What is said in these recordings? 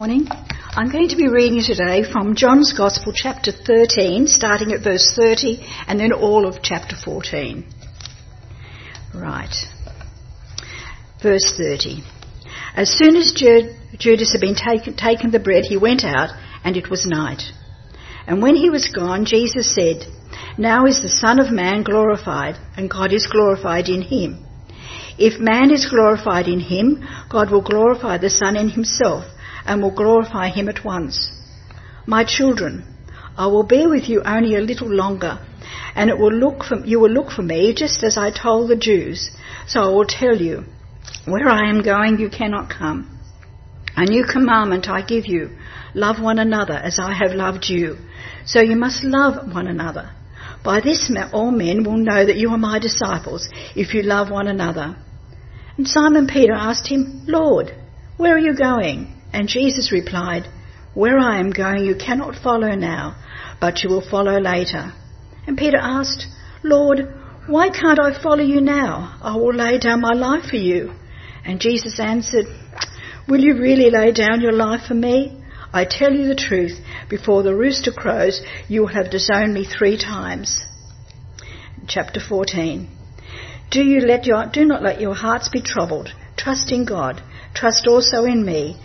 Morning. I'm going to be reading today from John's Gospel, chapter 13, starting at verse 30, and then all of chapter 14. Right. Verse 30. As soon as Judas had been taken, taken the bread, he went out, and it was night. And when he was gone, Jesus said, Now is the Son of Man glorified, and God is glorified in him. If man is glorified in him, God will glorify the Son in himself and will glorify him at once. My children, I will be with you only a little longer, and it will look for, you will look for me just as I told the Jews. So I will tell you, where I am going you cannot come. A new commandment I give you, love one another as I have loved you. So you must love one another. By this all men will know that you are my disciples, if you love one another. And Simon Peter asked him, Lord, where are you going? And Jesus replied, Where I am going you cannot follow now, but you will follow later. And Peter asked, Lord, why can't I follow you now? I will lay down my life for you. And Jesus answered, Will you really lay down your life for me? I tell you the truth, before the rooster crows, you will have disowned me three times. Chapter 14. Do, you let your, do not let your hearts be troubled. Trust in God. Trust also in me.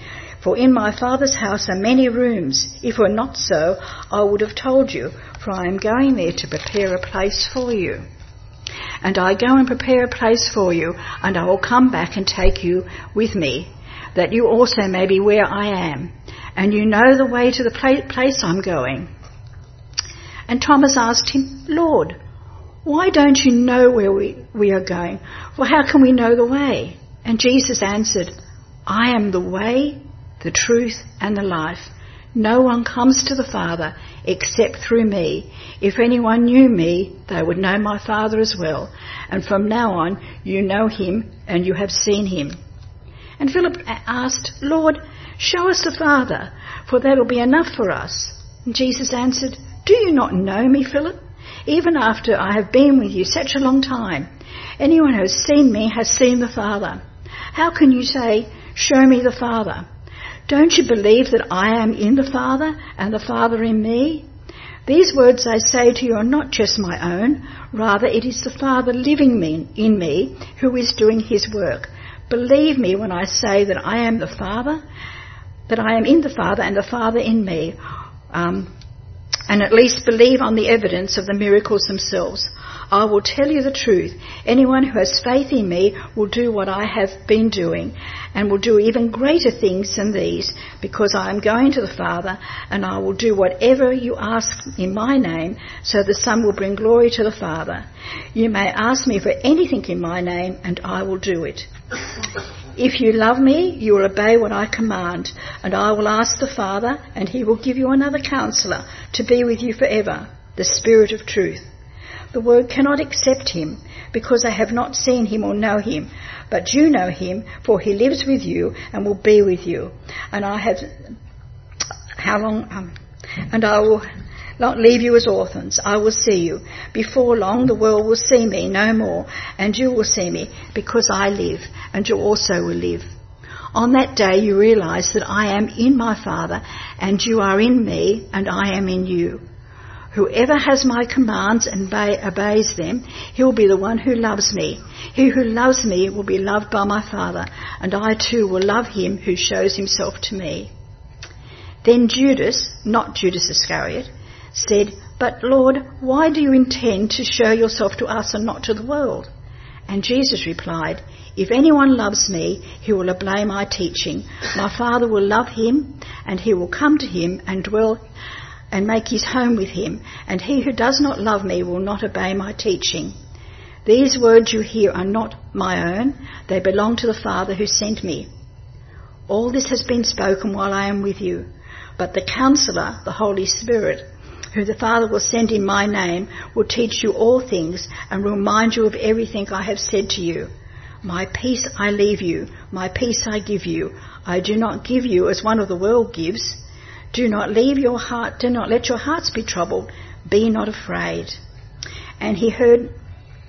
For in my Father's house are many rooms. If it were not so, I would have told you, for I am going there to prepare a place for you. And I go and prepare a place for you, and I will come back and take you with me, that you also may be where I am, and you know the way to the place I'm going. And Thomas asked him, Lord, why don't you know where we, we are going? Well, how can we know the way? And Jesus answered, I am the way, the truth, and the life. No one comes to the Father except through me. If anyone knew me, they would know my Father as well. And from now on, you know him and you have seen him. And Philip asked, Lord, show us the Father, for that'll be enough for us. And Jesus answered, Do you not know me, Philip? Even after I have been with you such a long time, anyone who has seen me has seen the Father. How can you say, Show me the Father? Don't you believe that I am in the Father and the Father in me? These words I say to you are not just my own, rather it is the Father living in me who is doing his work. Believe me when I say that I am the Father, that I am in the Father and the Father in me. Um, and at least believe on the evidence of the miracles themselves. I will tell you the truth. Anyone who has faith in me will do what I have been doing and will do even greater things than these because I am going to the Father and I will do whatever you ask in my name so the Son will bring glory to the Father. You may ask me for anything in my name and I will do it. If you love me, you will obey what I command, and I will ask the Father, and he will give you another counselor to be with you forever, the Spirit of truth. The world cannot accept him because they have not seen him or know him. But you know him, for he lives with you and will be with you. And I have, how long, um, and I will not leave you as orphans. I will see you. Before long, the world will see me no more, and you will see me because I live, and you also will live. On that day, you realize that I am in my Father, and you are in me, and I am in you. Whoever has my commands and obeys them, he will be the one who loves me. He who loves me will be loved by my Father, and I too will love him who shows himself to me. Then Judas, not Judas Iscariot, said, But Lord, why do you intend to show yourself to us and not to the world? And Jesus replied, If anyone loves me, he will obey my teaching. My Father will love him, and he will come to him and dwell and make his home with him, and he who does not love me will not obey my teaching. These words you hear are not my own, they belong to the Father who sent me. All this has been spoken while I am with you, but the counselor, the Holy Spirit, who the Father will send in my name, will teach you all things and will remind you of everything I have said to you. My peace I leave you, my peace I give you. I do not give you as one of the world gives. Do not leave your heart, do not let your hearts be troubled. Be not afraid. And he heard,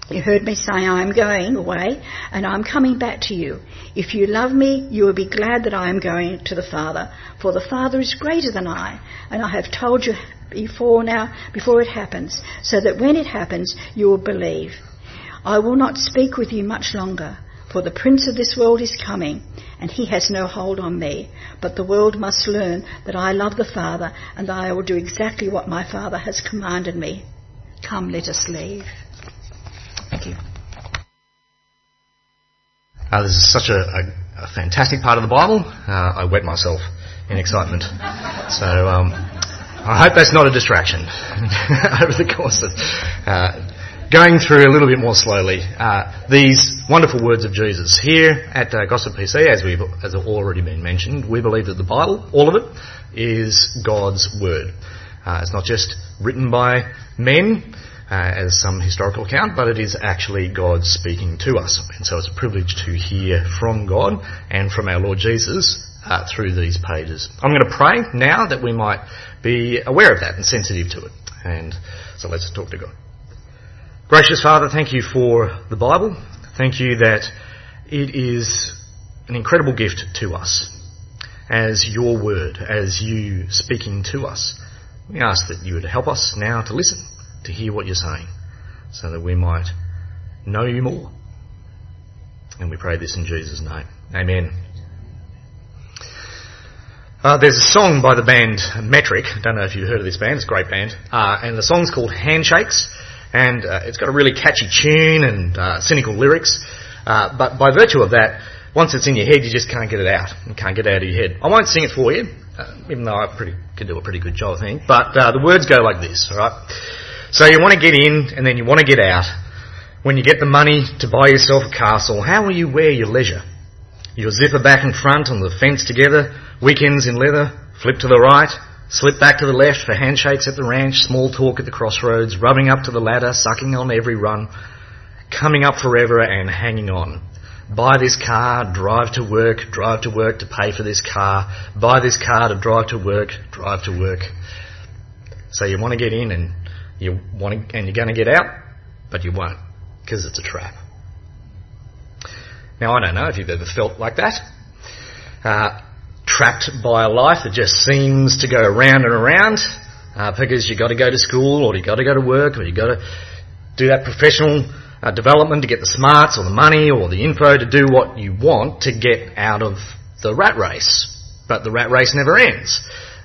You heard me say, I am going away and I am coming back to you. If you love me, you will be glad that I am going to the Father, for the Father is greater than I, and I have told you before now, before it happens, so that when it happens, you will believe. I will not speak with you much longer, for the Prince of this world is coming, and he has no hold on me. But the world must learn that I love the Father, and that I will do exactly what my Father has commanded me. Come, let us leave. Thank you. Uh, this is such a, a, a, fantastic part of the Bible. Uh, I wet myself in excitement. So um, I hope that's not a distraction over the course of uh, going through a little bit more slowly uh, these wonderful words of Jesus. Here at uh, Gospel PC, as we've as already been mentioned, we believe that the Bible, all of it, is God's word. Uh, it's not just written by men uh, as some historical account, but it is actually God speaking to us. And so it's a privilege to hear from God and from our Lord Jesus uh, through these pages. I'm going to pray now that we might be aware of that and sensitive to it. And so let's talk to God. Gracious Father, thank you for the Bible. Thank you that it is an incredible gift to us as your word, as you speaking to us. We ask that you would help us now to listen to hear what you're saying so that we might know you more. And we pray this in Jesus' name. Amen. Uh, there's a song by the band Metric. I don't know if you've heard of this band. It's a great band. Uh, and the song's called Handshakes. And uh, it's got a really catchy tune and uh, cynical lyrics. Uh, but by virtue of that, once it's in your head, you just can't get it out. You can't get it out of your head. I won't sing it for you, uh, even though I pretty, can do a pretty good job, I think. But the words go like this, alright? So you want to get in and then you want to get out. When you get the money to buy yourself a castle, how will you wear your leisure? Your zipper back and front on the fence together, weekends in leather, flip to the right, slip back to the left for handshakes at the ranch, small talk at the crossroads, rubbing up to the ladder, sucking on every run, coming up forever and hanging on. Buy this car, drive to work, drive to work to pay for this car, buy this car to drive to work, drive to work. So you want to get in and you want to, and you're going to get out, but you won't because it's a trap. Now I don't know if you've ever felt like that. Uh, trapped by a life that just seems to go round and around uh, because you've got to go to school or you've got to go to work or you've got to do that professional uh, development to get the smarts or the money or the info to do what you want to get out of the rat race. But the rat race never ends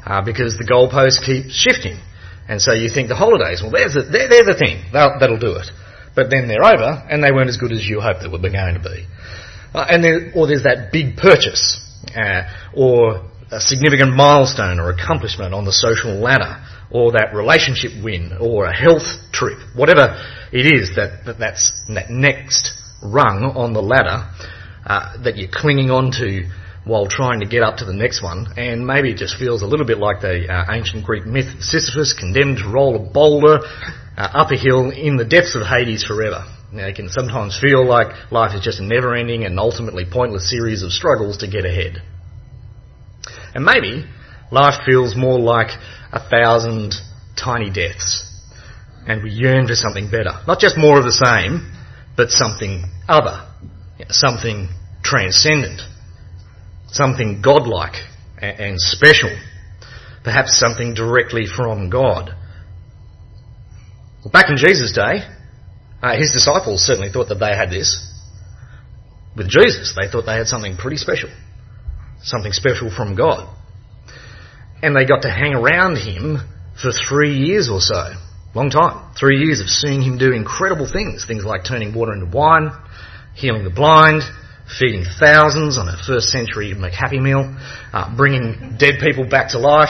uh, because the goalposts keep shifting. And so you think the holidays, well, there's the, they're, they're the thing. They'll, that'll do it. But then they're over, and they weren't as good as you hoped they were going to be. Uh, and there, or there's that big purchase, uh, or a significant milestone or accomplishment on the social ladder, or that relationship win, or a health trip, whatever it is that, that that's that next rung on the ladder uh, that you're clinging on to while trying to get up to the next one, and maybe it just feels a little bit like the uh, ancient Greek myth Sisyphus condemned to roll a boulder uh, up a hill in the depths of Hades forever. Now, it can sometimes feel like life is just a never ending and ultimately pointless series of struggles to get ahead. And maybe life feels more like a thousand tiny deaths, and we yearn for something better. Not just more of the same, but something other, something transcendent something godlike and special, perhaps something directly from God. Well, back in Jesus' day, uh, his disciples certainly thought that they had this. With Jesus, they thought they had something pretty special, something special from God. And they got to hang around him for three years or so. Long time. Three years of seeing him do incredible things. Things like turning water into wine, healing the blind, feeding thousands on a first century McHappy meal, uh, bringing dead people back to life.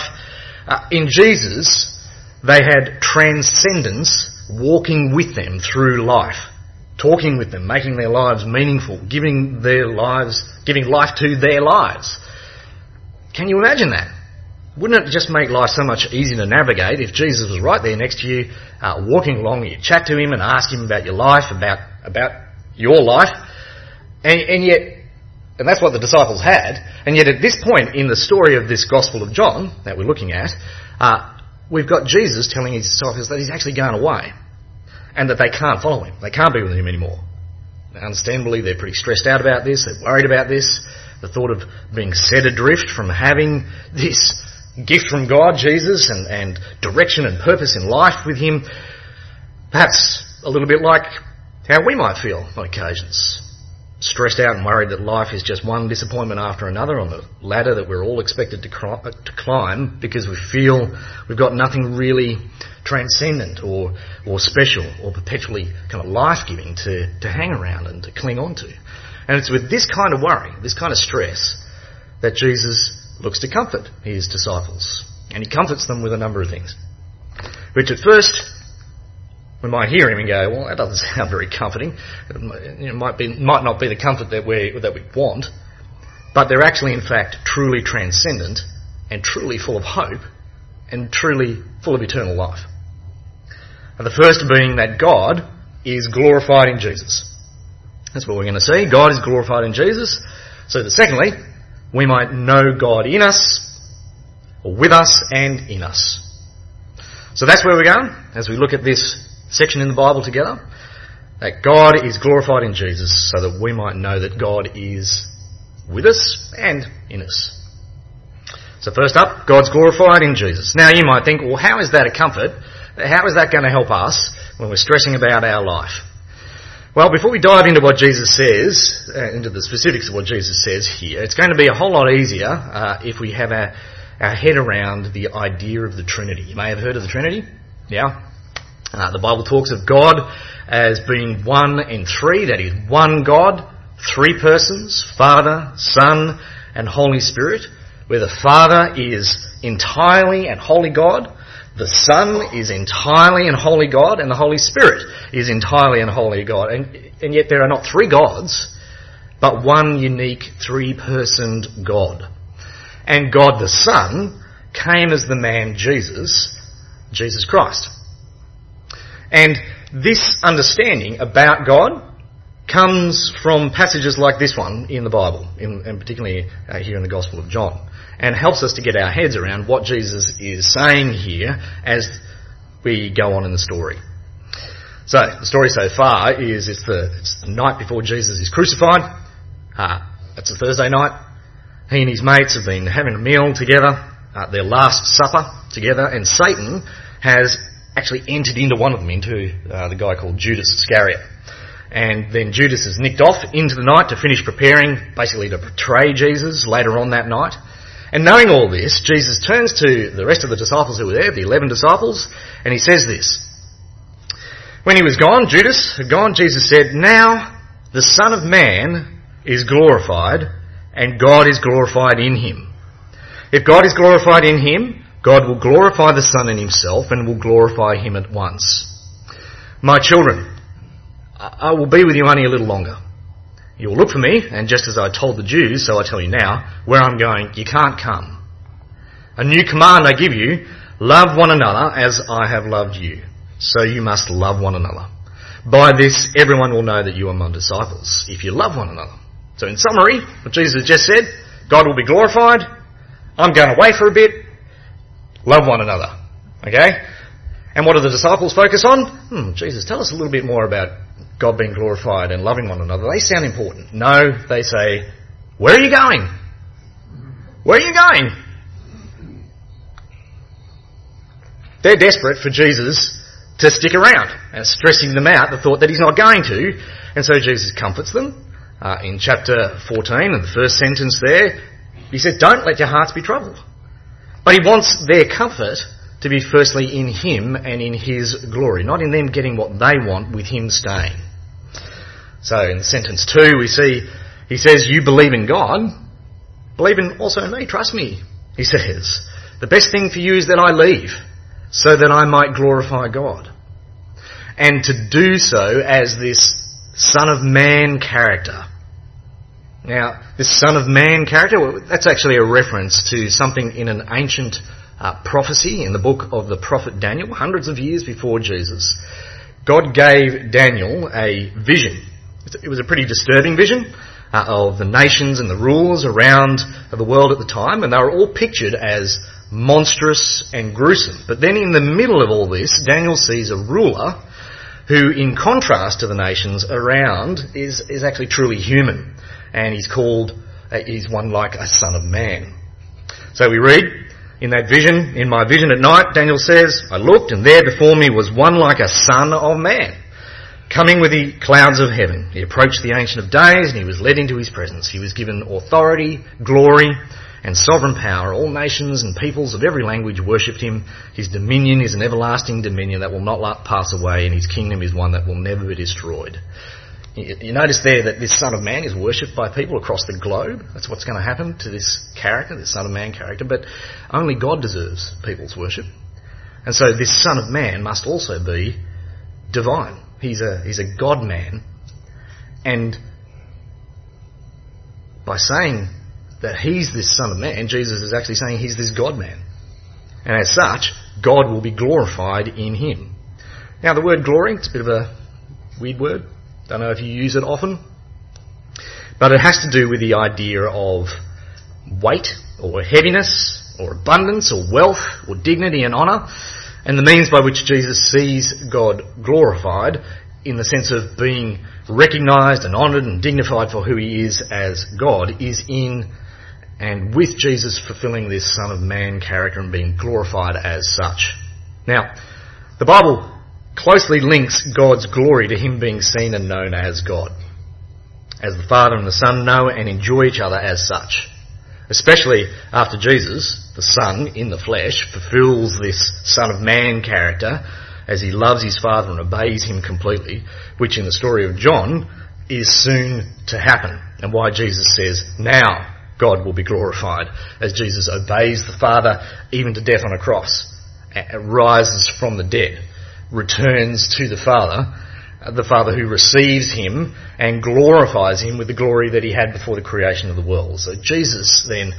Uh, in Jesus, they had transcendence walking with them through life, talking with them, making their lives meaningful, giving their lives, giving life to their lives. Can you imagine that? Wouldn't it just make life so much easier to navigate if Jesus was right there next to you, uh, walking along, you chat to him and ask him about your life, about about your life, and, and yet, and that's what the disciples had, and yet at this point in the story of this Gospel of John that we're looking at, uh, we've got Jesus telling his disciples that he's actually going away. and that they can't follow him. They can't be with him anymore. Understandably, they're pretty stressed out about this. They're worried about this. The thought of being set adrift from having this gift from God, Jesus, and, and direction and purpose in life with him, perhaps a little bit like how we might feel on occasions stressed out and worried that life is just one disappointment after another on the ladder that we're all expected to, to climb because we feel we've got nothing really transcendent or, or special or perpetually kind of life-giving to, to hang around and to cling on to. And it's with this kind of worry, this kind of stress, that Jesus looks to comfort his disciples. And he comforts them with a number of things. Which at first we might hear him and go, well, that doesn't sound very comforting. It might, be, might not be the comfort that we, that we want, but they're actually, in fact, truly transcendent and truly full of hope and truly full of eternal life. And the first being that God is glorified in Jesus. That's what we're going to see. God is glorified in Jesus. So that secondly, we might know God in us, or with us and in us. So that's where we're going as we look at this section in the Bible together. That God is glorified in Jesus so that we might know that God is with us and in us. So first up, God's glorified in Jesus. Now you might think, well how is that a comfort? How is that going to help us when we're stressing about our life? Well, before we dive into what Jesus says, uh, into the specifics of what Jesus says here, it's going to be a whole lot easier uh, if we have our, our head around the idea of the Trinity. You may have heard of the Trinity, yeah? Uh, the Bible talks of God as being one in three, that is one God, three persons, Father, Son, and Holy Spirit, where the Father is entirely and wholly God, the Son is entirely and wholly God, and the Holy Spirit is entirely and wholly God. And, and yet there are not three gods, but one unique three-personed God. And God the Son came as the man Jesus, Jesus Christ. And this understanding about God comes from passages like this one in the Bible, in, and particularly uh, here in the Gospel of John, and helps us to get our heads around what Jesus is saying here as we go on in the story. So, the story so far is it's the, it's the night before Jesus is crucified. Uh, it's a Thursday night. He and his mates have been having a meal together, uh, their last supper together, and Satan has actually entered into one of them, into uh, the guy called Judas Iscariot. And then Judas is nicked off into the night to finish preparing, basically to betray Jesus later on that night. And knowing all this, Jesus turns to the rest of the disciples who were there, the eleven disciples, and he says this. When he was gone, Judas had gone, Jesus said, Now the Son of Man is glorified, and God is glorified in him. If God is glorified in him, God will glorify the Son in himself and will glorify him at once. My children, I will be with you only a little longer. You will look for me, and just as I told the Jews, so I tell you now, where I'm going, you can't come. A new command I give you, love one another as I have loved you. So you must love one another. By this, everyone will know that you are my disciples, if you love one another. So in summary, what Jesus just said, God will be glorified, I'm going away for a bit, Love one another. Okay? And what do the disciples focus on? Hmm, Jesus, tell us a little bit more about God being glorified and loving one another. They sound important. No, they say, where are you going? Where are you going? They're desperate for Jesus to stick around and stressing them out the thought that he's not going to. And so Jesus comforts them. Uh, in chapter 14, in the first sentence there, he says, don't let your hearts be troubled. But he wants their comfort to be firstly in him and in his glory, not in them getting what they want with him staying. So in sentence two, we see he says, You believe in God, believe in also me, trust me, he says. The best thing for you is that I leave, so that I might glorify God. And to do so as this Son of Man character. Now, this Son of Man character, that's actually a reference to something in an ancient uh, prophecy in the book of the prophet Daniel, hundreds of years before Jesus. God gave Daniel a vision. It was a pretty disturbing vision uh, of the nations and the rulers around the world at the time, and they were all pictured as monstrous and gruesome. But then in the middle of all this, Daniel sees a ruler who, in contrast to the nations around, is, is actually truly human. And he's called, uh, he's one like a son of man. So we read, in that vision, in my vision at night, Daniel says, I looked and there before me was one like a son of man, coming with the clouds of heaven. He approached the Ancient of Days and he was led into his presence. He was given authority, glory, and sovereign power. All nations and peoples of every language worshipped him. His dominion is an everlasting dominion that will not pass away, and his kingdom is one that will never be destroyed. You notice there that this Son of Man is worshipped by people across the globe. That's what's going to happen to this character, this Son of Man character. But only God deserves people's worship. And so this Son of Man must also be divine. He's a, he's a God man. And by saying that he's this Son of Man, Jesus is actually saying he's this God man. And as such, God will be glorified in him. Now, the word glory, it's a bit of a weird word. Don't know if you use it often. But it has to do with the idea of weight or heaviness or abundance or wealth or dignity and honour and the means by which Jesus sees God glorified in the sense of being recognised and honoured and dignified for who he is as God is in and with Jesus fulfilling this Son of Man character and being glorified as such. Now, the Bible closely links God's glory to him being seen and known as God. As the Father and the Son know and enjoy each other as such. Especially after Jesus, the Son in the flesh, fulfills this Son of Man character as he loves his Father and obeys him completely, which in the story of John is soon to happen. And why Jesus says, now God will be glorified as Jesus obeys the Father even to death on a cross, and rises from the dead, returns to the Father, uh, the Father who receives him and glorifies him with the glory that he had before the creation of the world. So Jesus then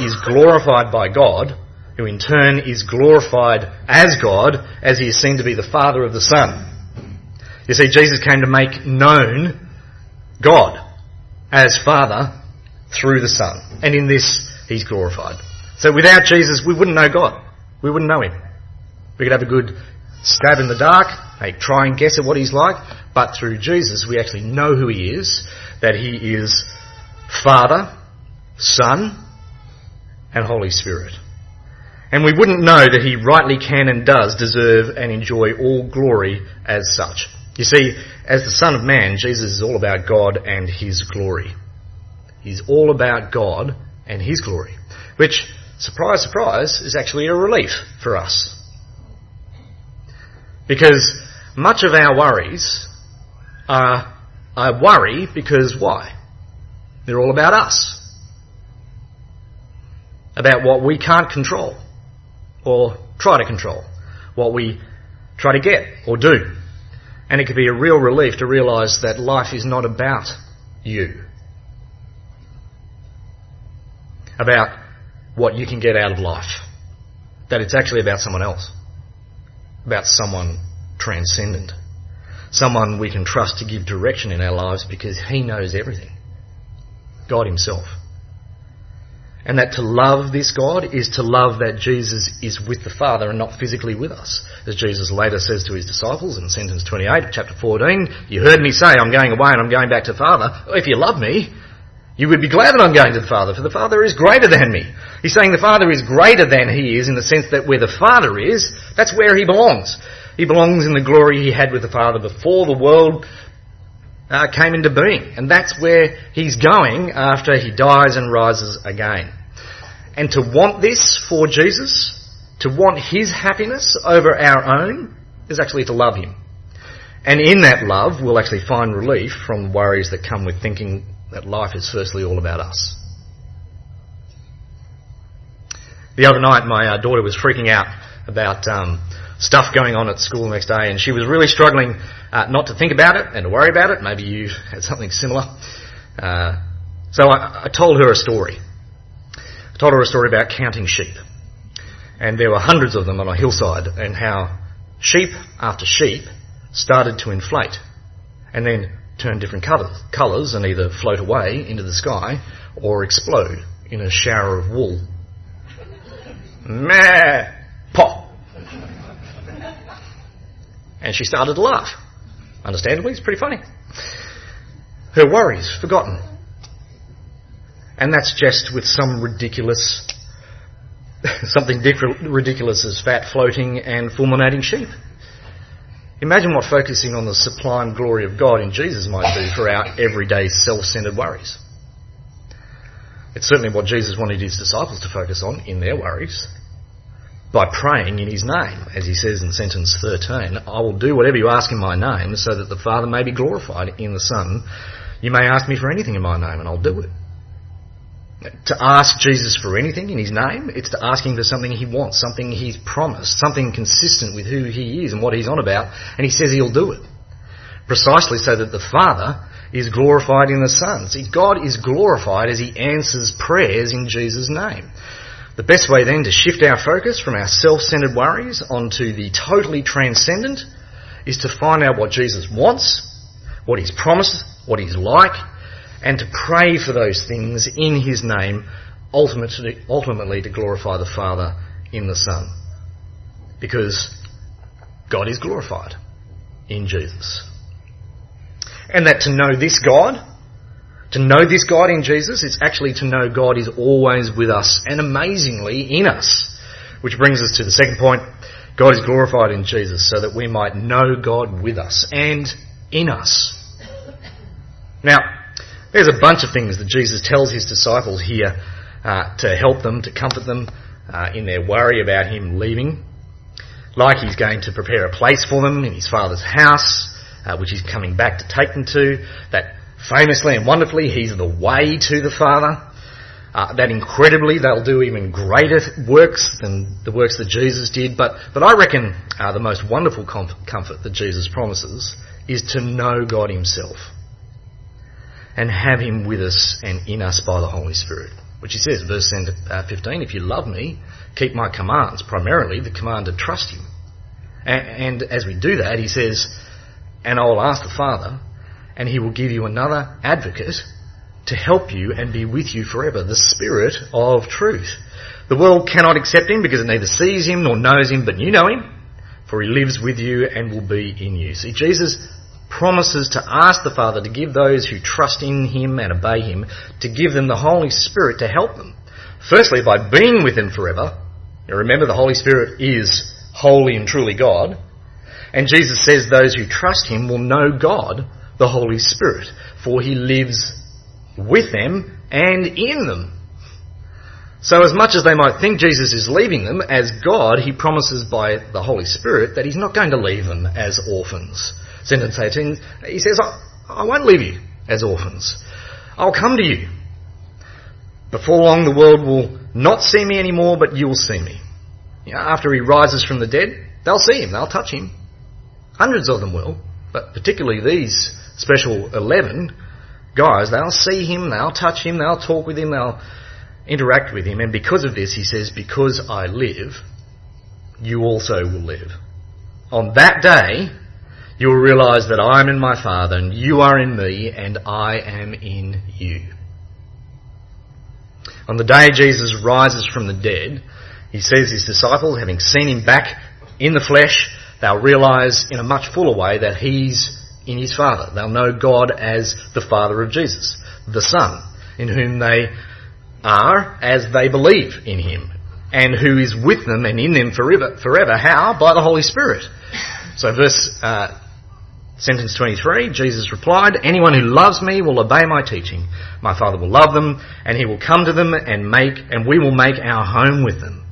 is glorified by God, who in turn is glorified as God as he is seen to be the Father of the Son. You see, Jesus came to make known God as Father through the Son. And in this, He's glorified. So without Jesus, we wouldn't know God. We wouldn't know Him. We could have a good stab in the dark, like try and guess at what He's like, but through Jesus, we actually know who He is, that He is Father, Son, and Holy Spirit. And we wouldn't know that He rightly can and does deserve and enjoy all glory as such. You see, as the Son of Man, Jesus is all about God and His glory. He's all about God and His glory, which, surprise, surprise, is actually a relief for us. Because much of our worries are, are worry because why? They're all about us. About what we can't control or try to control. What we try to get or do. And it can be a real relief to realise that life is not about you. about what you can get out of life. That it's actually about someone else. About someone transcendent. Someone we can trust to give direction in our lives because He knows everything. God Himself. And that to love this God is to love that Jesus is with the Father and not physically with us. As Jesus later says to his disciples in sentence 28 of chapter 14, you heard me say, I'm going away and I'm going back to the Father. If you love me, you would be glad that I'm going to the Father, for the Father is greater than me. He's saying the Father is greater than he is in the sense that where the Father is, that's where he belongs. He belongs in the glory he had with the Father before the world uh, came into being. And that's where he's going after he dies and rises again. And to want this for Jesus, to want his happiness over our own, is actually to love him. And in that love, we'll actually find relief from worries that come with thinking that life is firstly all about us. The other night, my uh, daughter was freaking out about um, stuff going on at school the next day, and she was really struggling uh, not to think about it and to worry about it. Maybe you had something similar. Uh, so I, I told her a story. I told her a story about counting sheep. And there were hundreds of them on a hillside, and how sheep after sheep started to inflate. And then turn different colours and either float away into the sky or explode in a shower of wool. Meh! Pop! And she started to laugh. Understandably, it's pretty funny. Her worries forgotten. And that's just with some ridiculous, something ridiculous as fat floating and fulminating sheep. Imagine what focusing on the sublime glory of God in Jesus might do for our everyday self-centered worries. It's certainly what Jesus wanted his disciples to focus on in their worries by praying in his name. As he says in sentence 13, I will do whatever you ask in my name so that the Father may be glorified in the Son. You may ask me for anything in my name and I'll do it. To ask Jesus for anything in his name, it's to ask him for something he wants, something he's promised, something consistent with who he is and what he's on about, and he says he'll do it. Precisely so that the Father is glorified in the Son. See, God is glorified as he answers prayers in Jesus' name. The best way then to shift our focus from our self-centered worries onto the totally transcendent is to find out what Jesus wants, what he's promised, what he's like, and to pray for those things in his name, ultimately, ultimately to glorify the Father in the Son. Because God is glorified in Jesus. And that to know this God to know this God in Jesus is actually to know God is always with us and amazingly in us. Which brings us to the second point. God is glorified in Jesus so that we might know God with us and in us. Now, there's a bunch of things that Jesus tells his disciples here uh, to help them, to comfort them uh, in their worry about him leaving. Like he's going to prepare a place for them in his Father's house, uh, which he's coming back to take them to. That Famously and wonderfully, He's the way to the Father. Uh, that incredibly they'll do even greater works than the works that Jesus did. But, but I reckon uh, the most wonderful comfort that Jesus promises is to know God Himself and have Him with us and in us by the Holy Spirit. Which He says, verse uh, 15, if you love me, keep my commands, primarily the command to trust Him. And, and as we do that, He says, and I will ask the Father, and he will give you another advocate to help you and be with you forever, the Spirit of truth. The world cannot accept him because it neither sees him nor knows him, but you know him, for he lives with you and will be in you. See, Jesus promises to ask the Father to give those who trust in him and obey him, to give them the Holy Spirit to help them. Firstly, by being with him forever. Now remember, the Holy Spirit is holy and truly God. And Jesus says those who trust him will know God the Holy Spirit, for he lives with them and in them. So as much as they might think Jesus is leaving them, as God, he promises by the Holy Spirit that he's not going to leave them as orphans. Sentence 18, he says, I, I won't leave you as orphans. I'll come to you. Before long the world will not see me anymore, but you will see me. You know, after he rises from the dead, they'll see him, they'll touch him. Hundreds of them will, but particularly these special 11 guys, they'll see him, they'll touch him, they'll talk with him, they'll interact with him. And because of this, he says, because I live, you also will live. On that day, you will realize that I am in my Father and you are in me and I am in you. On the day Jesus rises from the dead, he says his disciples, having seen him back in the flesh, they'll realize in a much fuller way that he's in his Father. They'll know God as the Father of Jesus, the Son, in whom they are as they believe in him, and who is with them and in them forever. Forever. How? By the Holy Spirit. So verse, uh, sentence 23, Jesus replied, Anyone who loves me will obey my teaching. My Father will love them, and he will come to them and make, and we will make our home with them.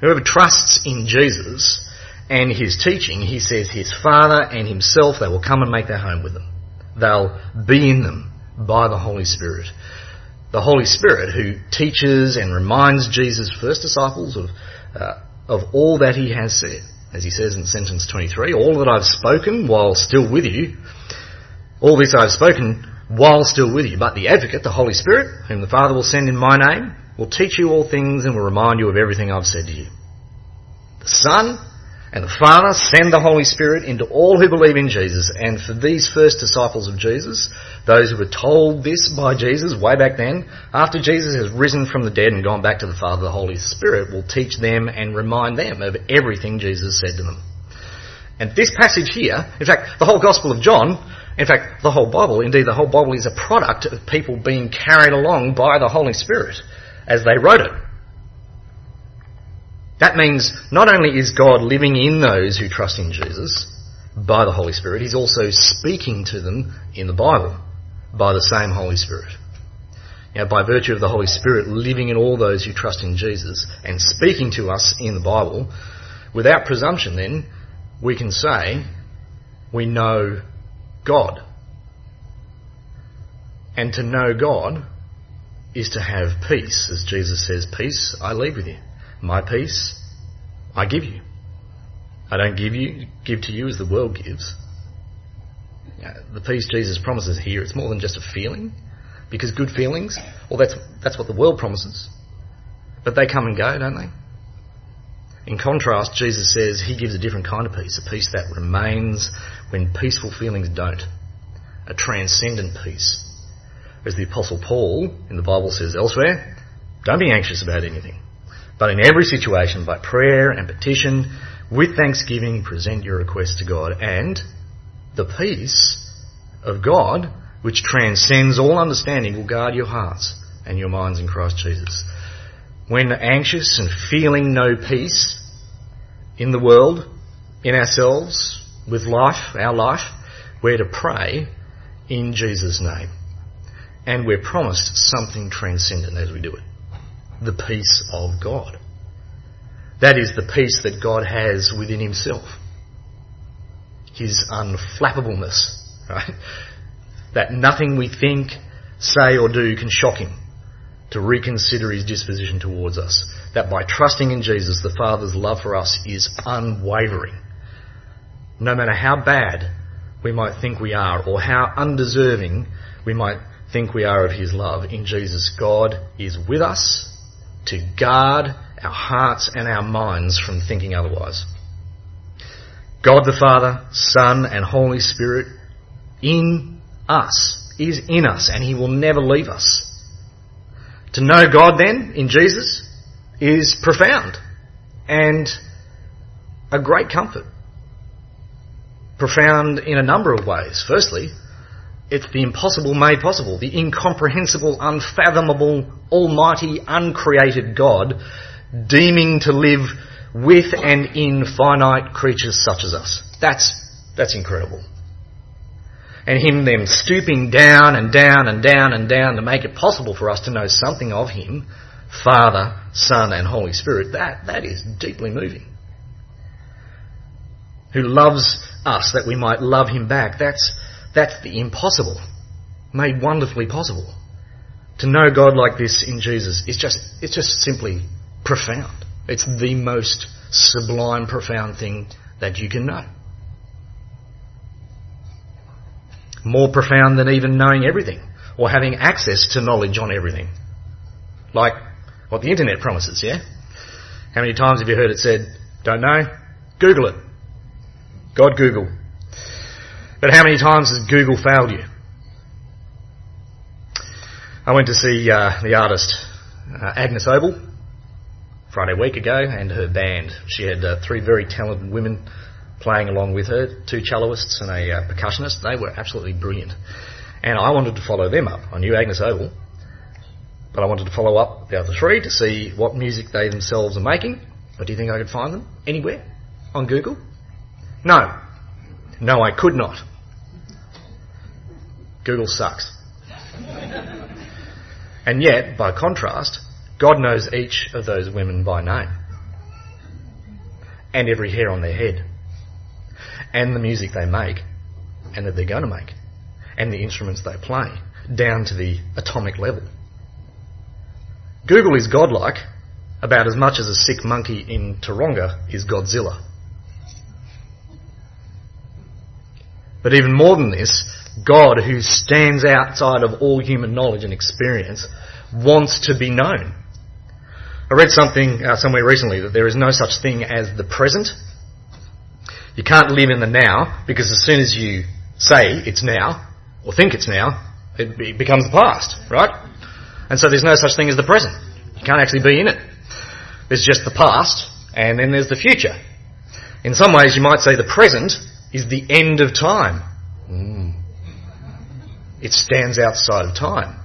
Whoever trusts in Jesus and his teaching, he says his Father and himself, they will come and make their home with them. They'll be in them by the Holy Spirit. The Holy Spirit who teaches and reminds Jesus' first disciples of, uh, of all that he has said. As he says in sentence 23, all that I've spoken while still with you, all this I've spoken while still with you. But the advocate, the Holy Spirit, whom the Father will send in my name, will teach you all things and will remind you of everything I've said to you. The Son and the Father send the Holy Spirit into all who believe in Jesus. And for these first disciples of Jesus, those who were told this by Jesus way back then, after Jesus has risen from the dead and gone back to the Father, the Holy Spirit will teach them and remind them of everything Jesus said to them. And this passage here, in fact, the whole Gospel of John, in fact, the whole Bible, indeed the whole Bible is a product of people being carried along by the Holy Spirit as they wrote it. That means not only is God living in those who trust in Jesus by the Holy Spirit, He's also speaking to them in the Bible by the same Holy Spirit. Now, by virtue of the Holy Spirit living in all those who trust in Jesus and speaking to us in the Bible, without presumption, then, we can say we know God. And to know God is to have peace, as Jesus says, Peace I leave with you. My peace I give you. I don't give you give to you as the world gives. The peace Jesus promises here, it's more than just a feeling. Because good feelings, well, that's, that's what the world promises. But they come and go, don't they? In contrast, Jesus says he gives a different kind of peace, a peace that remains when peaceful feelings don't. A transcendent peace. As the Apostle Paul in the Bible says elsewhere, don't be anxious about anything. But in every situation, by prayer and petition, with thanksgiving, present your request to God, and the peace of God, which transcends all understanding, will guard your hearts and your minds in Christ Jesus. When anxious and feeling no peace in the world, in ourselves, with life, our life, we're to pray in Jesus' name. And we're promised something transcendent as we do it. The peace of God. That is the peace that God has within himself. His unflappableness, right? that nothing we think, say, or do can shock him to reconsider his disposition towards us. That by trusting in Jesus, the Father's love for us is unwavering. No matter how bad we might think we are, or how undeserving we might think we are of his love, in Jesus, God is with us to guard our hearts and our minds from thinking otherwise. God the Father, Son, and Holy Spirit in us, is in us, and He will never leave us. To know God then, in Jesus, is profound and a great comfort. Profound in a number of ways. Firstly, it's the impossible made possible, the incomprehensible, unfathomable, almighty, uncreated God deeming to live with and in finite creatures such as us. That's, that's incredible and him then stooping down and down and down and down to make it possible for us to know something of him, Father, Son and Holy Spirit, that, that is deeply moving. Who loves us that we might love him back, that's, that's the impossible, made wonderfully possible. To know God like this in Jesus is just, it's just simply profound. It's the most sublime, profound thing that you can know. more profound than even knowing everything or having access to knowledge on everything. Like what the internet promises, yeah? How many times have you heard it said, don't know? Google it. God Google. But how many times has Google failed you? I went to see uh, the artist uh, Agnes Obel Friday week ago and her band. She had uh, three very talented women playing along with her, two celloists and a uh, percussionist. They were absolutely brilliant. And I wanted to follow them up. I knew Agnes Obel, but I wanted to follow up the other three to see what music they themselves are making. But do you think I could find them anywhere on Google? No. No, I could not. Google sucks. and yet, by contrast, God knows each of those women by name and every hair on their head and the music they make and that they're going to make and the instruments they play down to the atomic level. Google is godlike about as much as a sick monkey in Taronga is Godzilla. But even more than this, God, who stands outside of all human knowledge and experience, wants to be known. I read something uh, somewhere recently that there is no such thing as the present you can't live in the now because as soon as you say it's now or think it's now, it becomes the past, right? And so there's no such thing as the present. You can't actually be in it. There's just the past and then there's the future. In some ways, you might say the present is the end of time. Mm. It stands outside of time.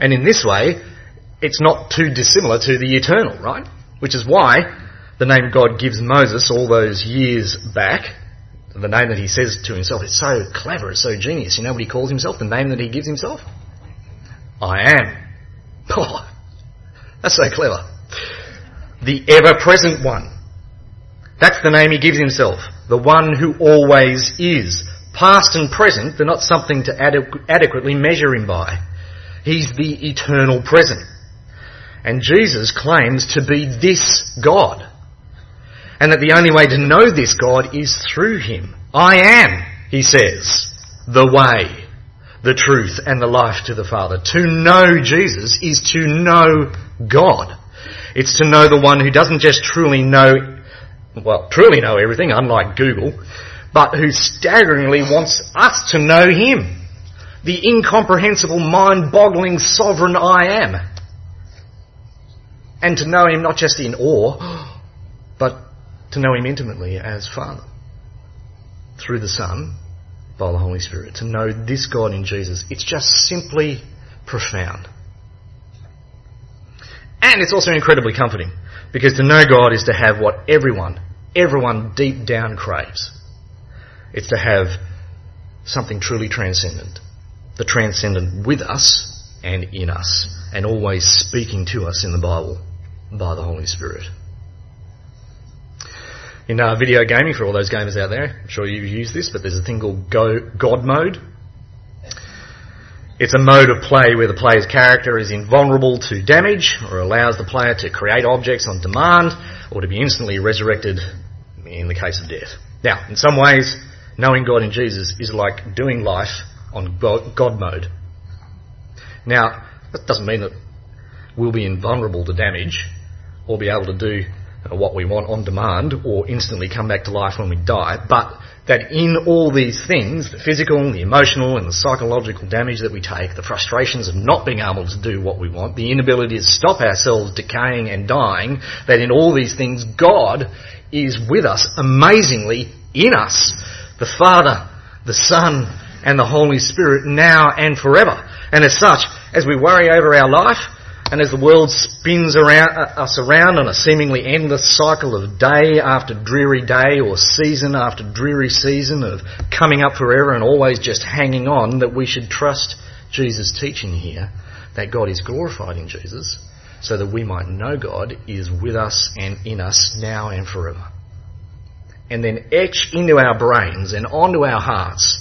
And in this way, it's not too dissimilar to the eternal, right? Which is why the name God gives Moses all those years back, the name that he says to himself, it's so clever, it's so genius. You know what he calls himself? The name that he gives himself? I am. Oh, that's so clever. The ever present one. That's the name he gives himself. The one who always is. Past and present, they're not something to adequ- adequately measure him by. He's the eternal present. And Jesus claims to be this God. And that the only way to know this God is through him. I am, he says, the way, the truth, and the life to the Father. To know Jesus is to know God. It's to know the one who doesn't just truly know, well, truly know everything, unlike Google, but who staggeringly wants us to know him. The incomprehensible, mind-boggling, sovereign I am. And to know him not just in awe, but to know him intimately as Father. Through the Son, by the Holy Spirit. To know this God in Jesus, it's just simply profound. And it's also incredibly comforting because to know God is to have what everyone, everyone deep down craves. It's to have something truly transcendent. The transcendent with us and in us and always speaking to us in the Bible by the Holy Spirit. In uh, video gaming, for all those gamers out there, I'm sure you've used this, but there's a thing called Go God Mode. It's a mode of play where the player's character is invulnerable to damage or allows the player to create objects on demand or to be instantly resurrected in the case of death. Now, in some ways, knowing God in Jesus is like doing life on God mode. Now, that doesn't mean that we'll be invulnerable to damage or be able to do uh, what we want on demand or instantly come back to life when we die, but that in all these things, the physical, the emotional and the psychological damage that we take, the frustrations of not being able to do what we want, the inability to stop ourselves decaying and dying, that in all these things God is with us amazingly in us. The Father, the Son and the Holy Spirit now and forever. And as such, as we worry over our life, and as the world spins around, uh, us around on a seemingly endless cycle of day after dreary day or season after dreary season of coming up forever and always just hanging on, that we should trust Jesus' teaching here that God is glorified in Jesus so that we might know God is with us and in us now and forever. And then etch into our brains and onto our hearts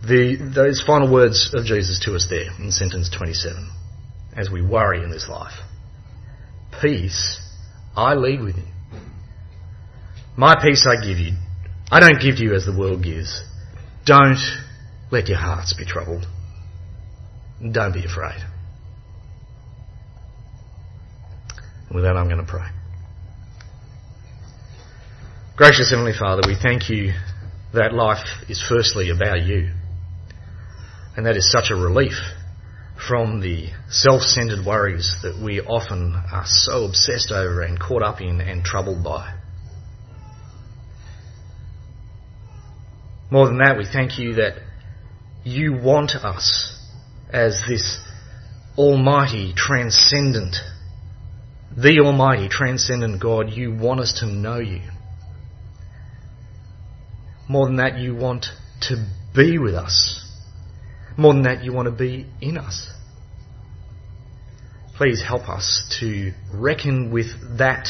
the, those final words of Jesus to us there in sentence 27 as we worry in this life. Peace I leave with you. My peace I give you. I don't give to you as the world gives. Don't let your hearts be troubled. Don't be afraid. With that, I'm going to pray. Gracious Heavenly Father, we thank you that life is firstly about you. And that is such a relief from the self-centered worries that we often are so obsessed over and caught up in and troubled by. More than that, we thank you that you want us as this almighty, transcendent, the almighty, transcendent God, you want us to know you. More than that, you want to be with us more than that, you want to be in us. Please help us to reckon with that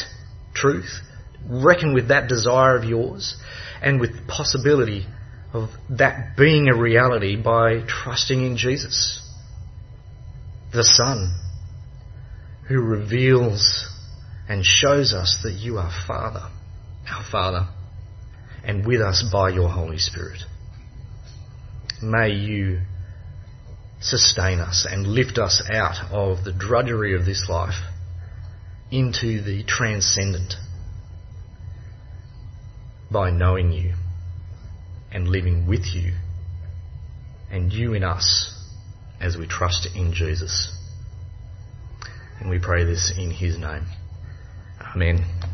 truth, reckon with that desire of yours, and with the possibility of that being a reality by trusting in Jesus, the Son, who reveals and shows us that you are Father, our Father, and with us by your Holy Spirit. May you sustain us and lift us out of the drudgery of this life into the transcendent by knowing you and living with you and you in us as we trust in Jesus. And we pray this in his name. Amen.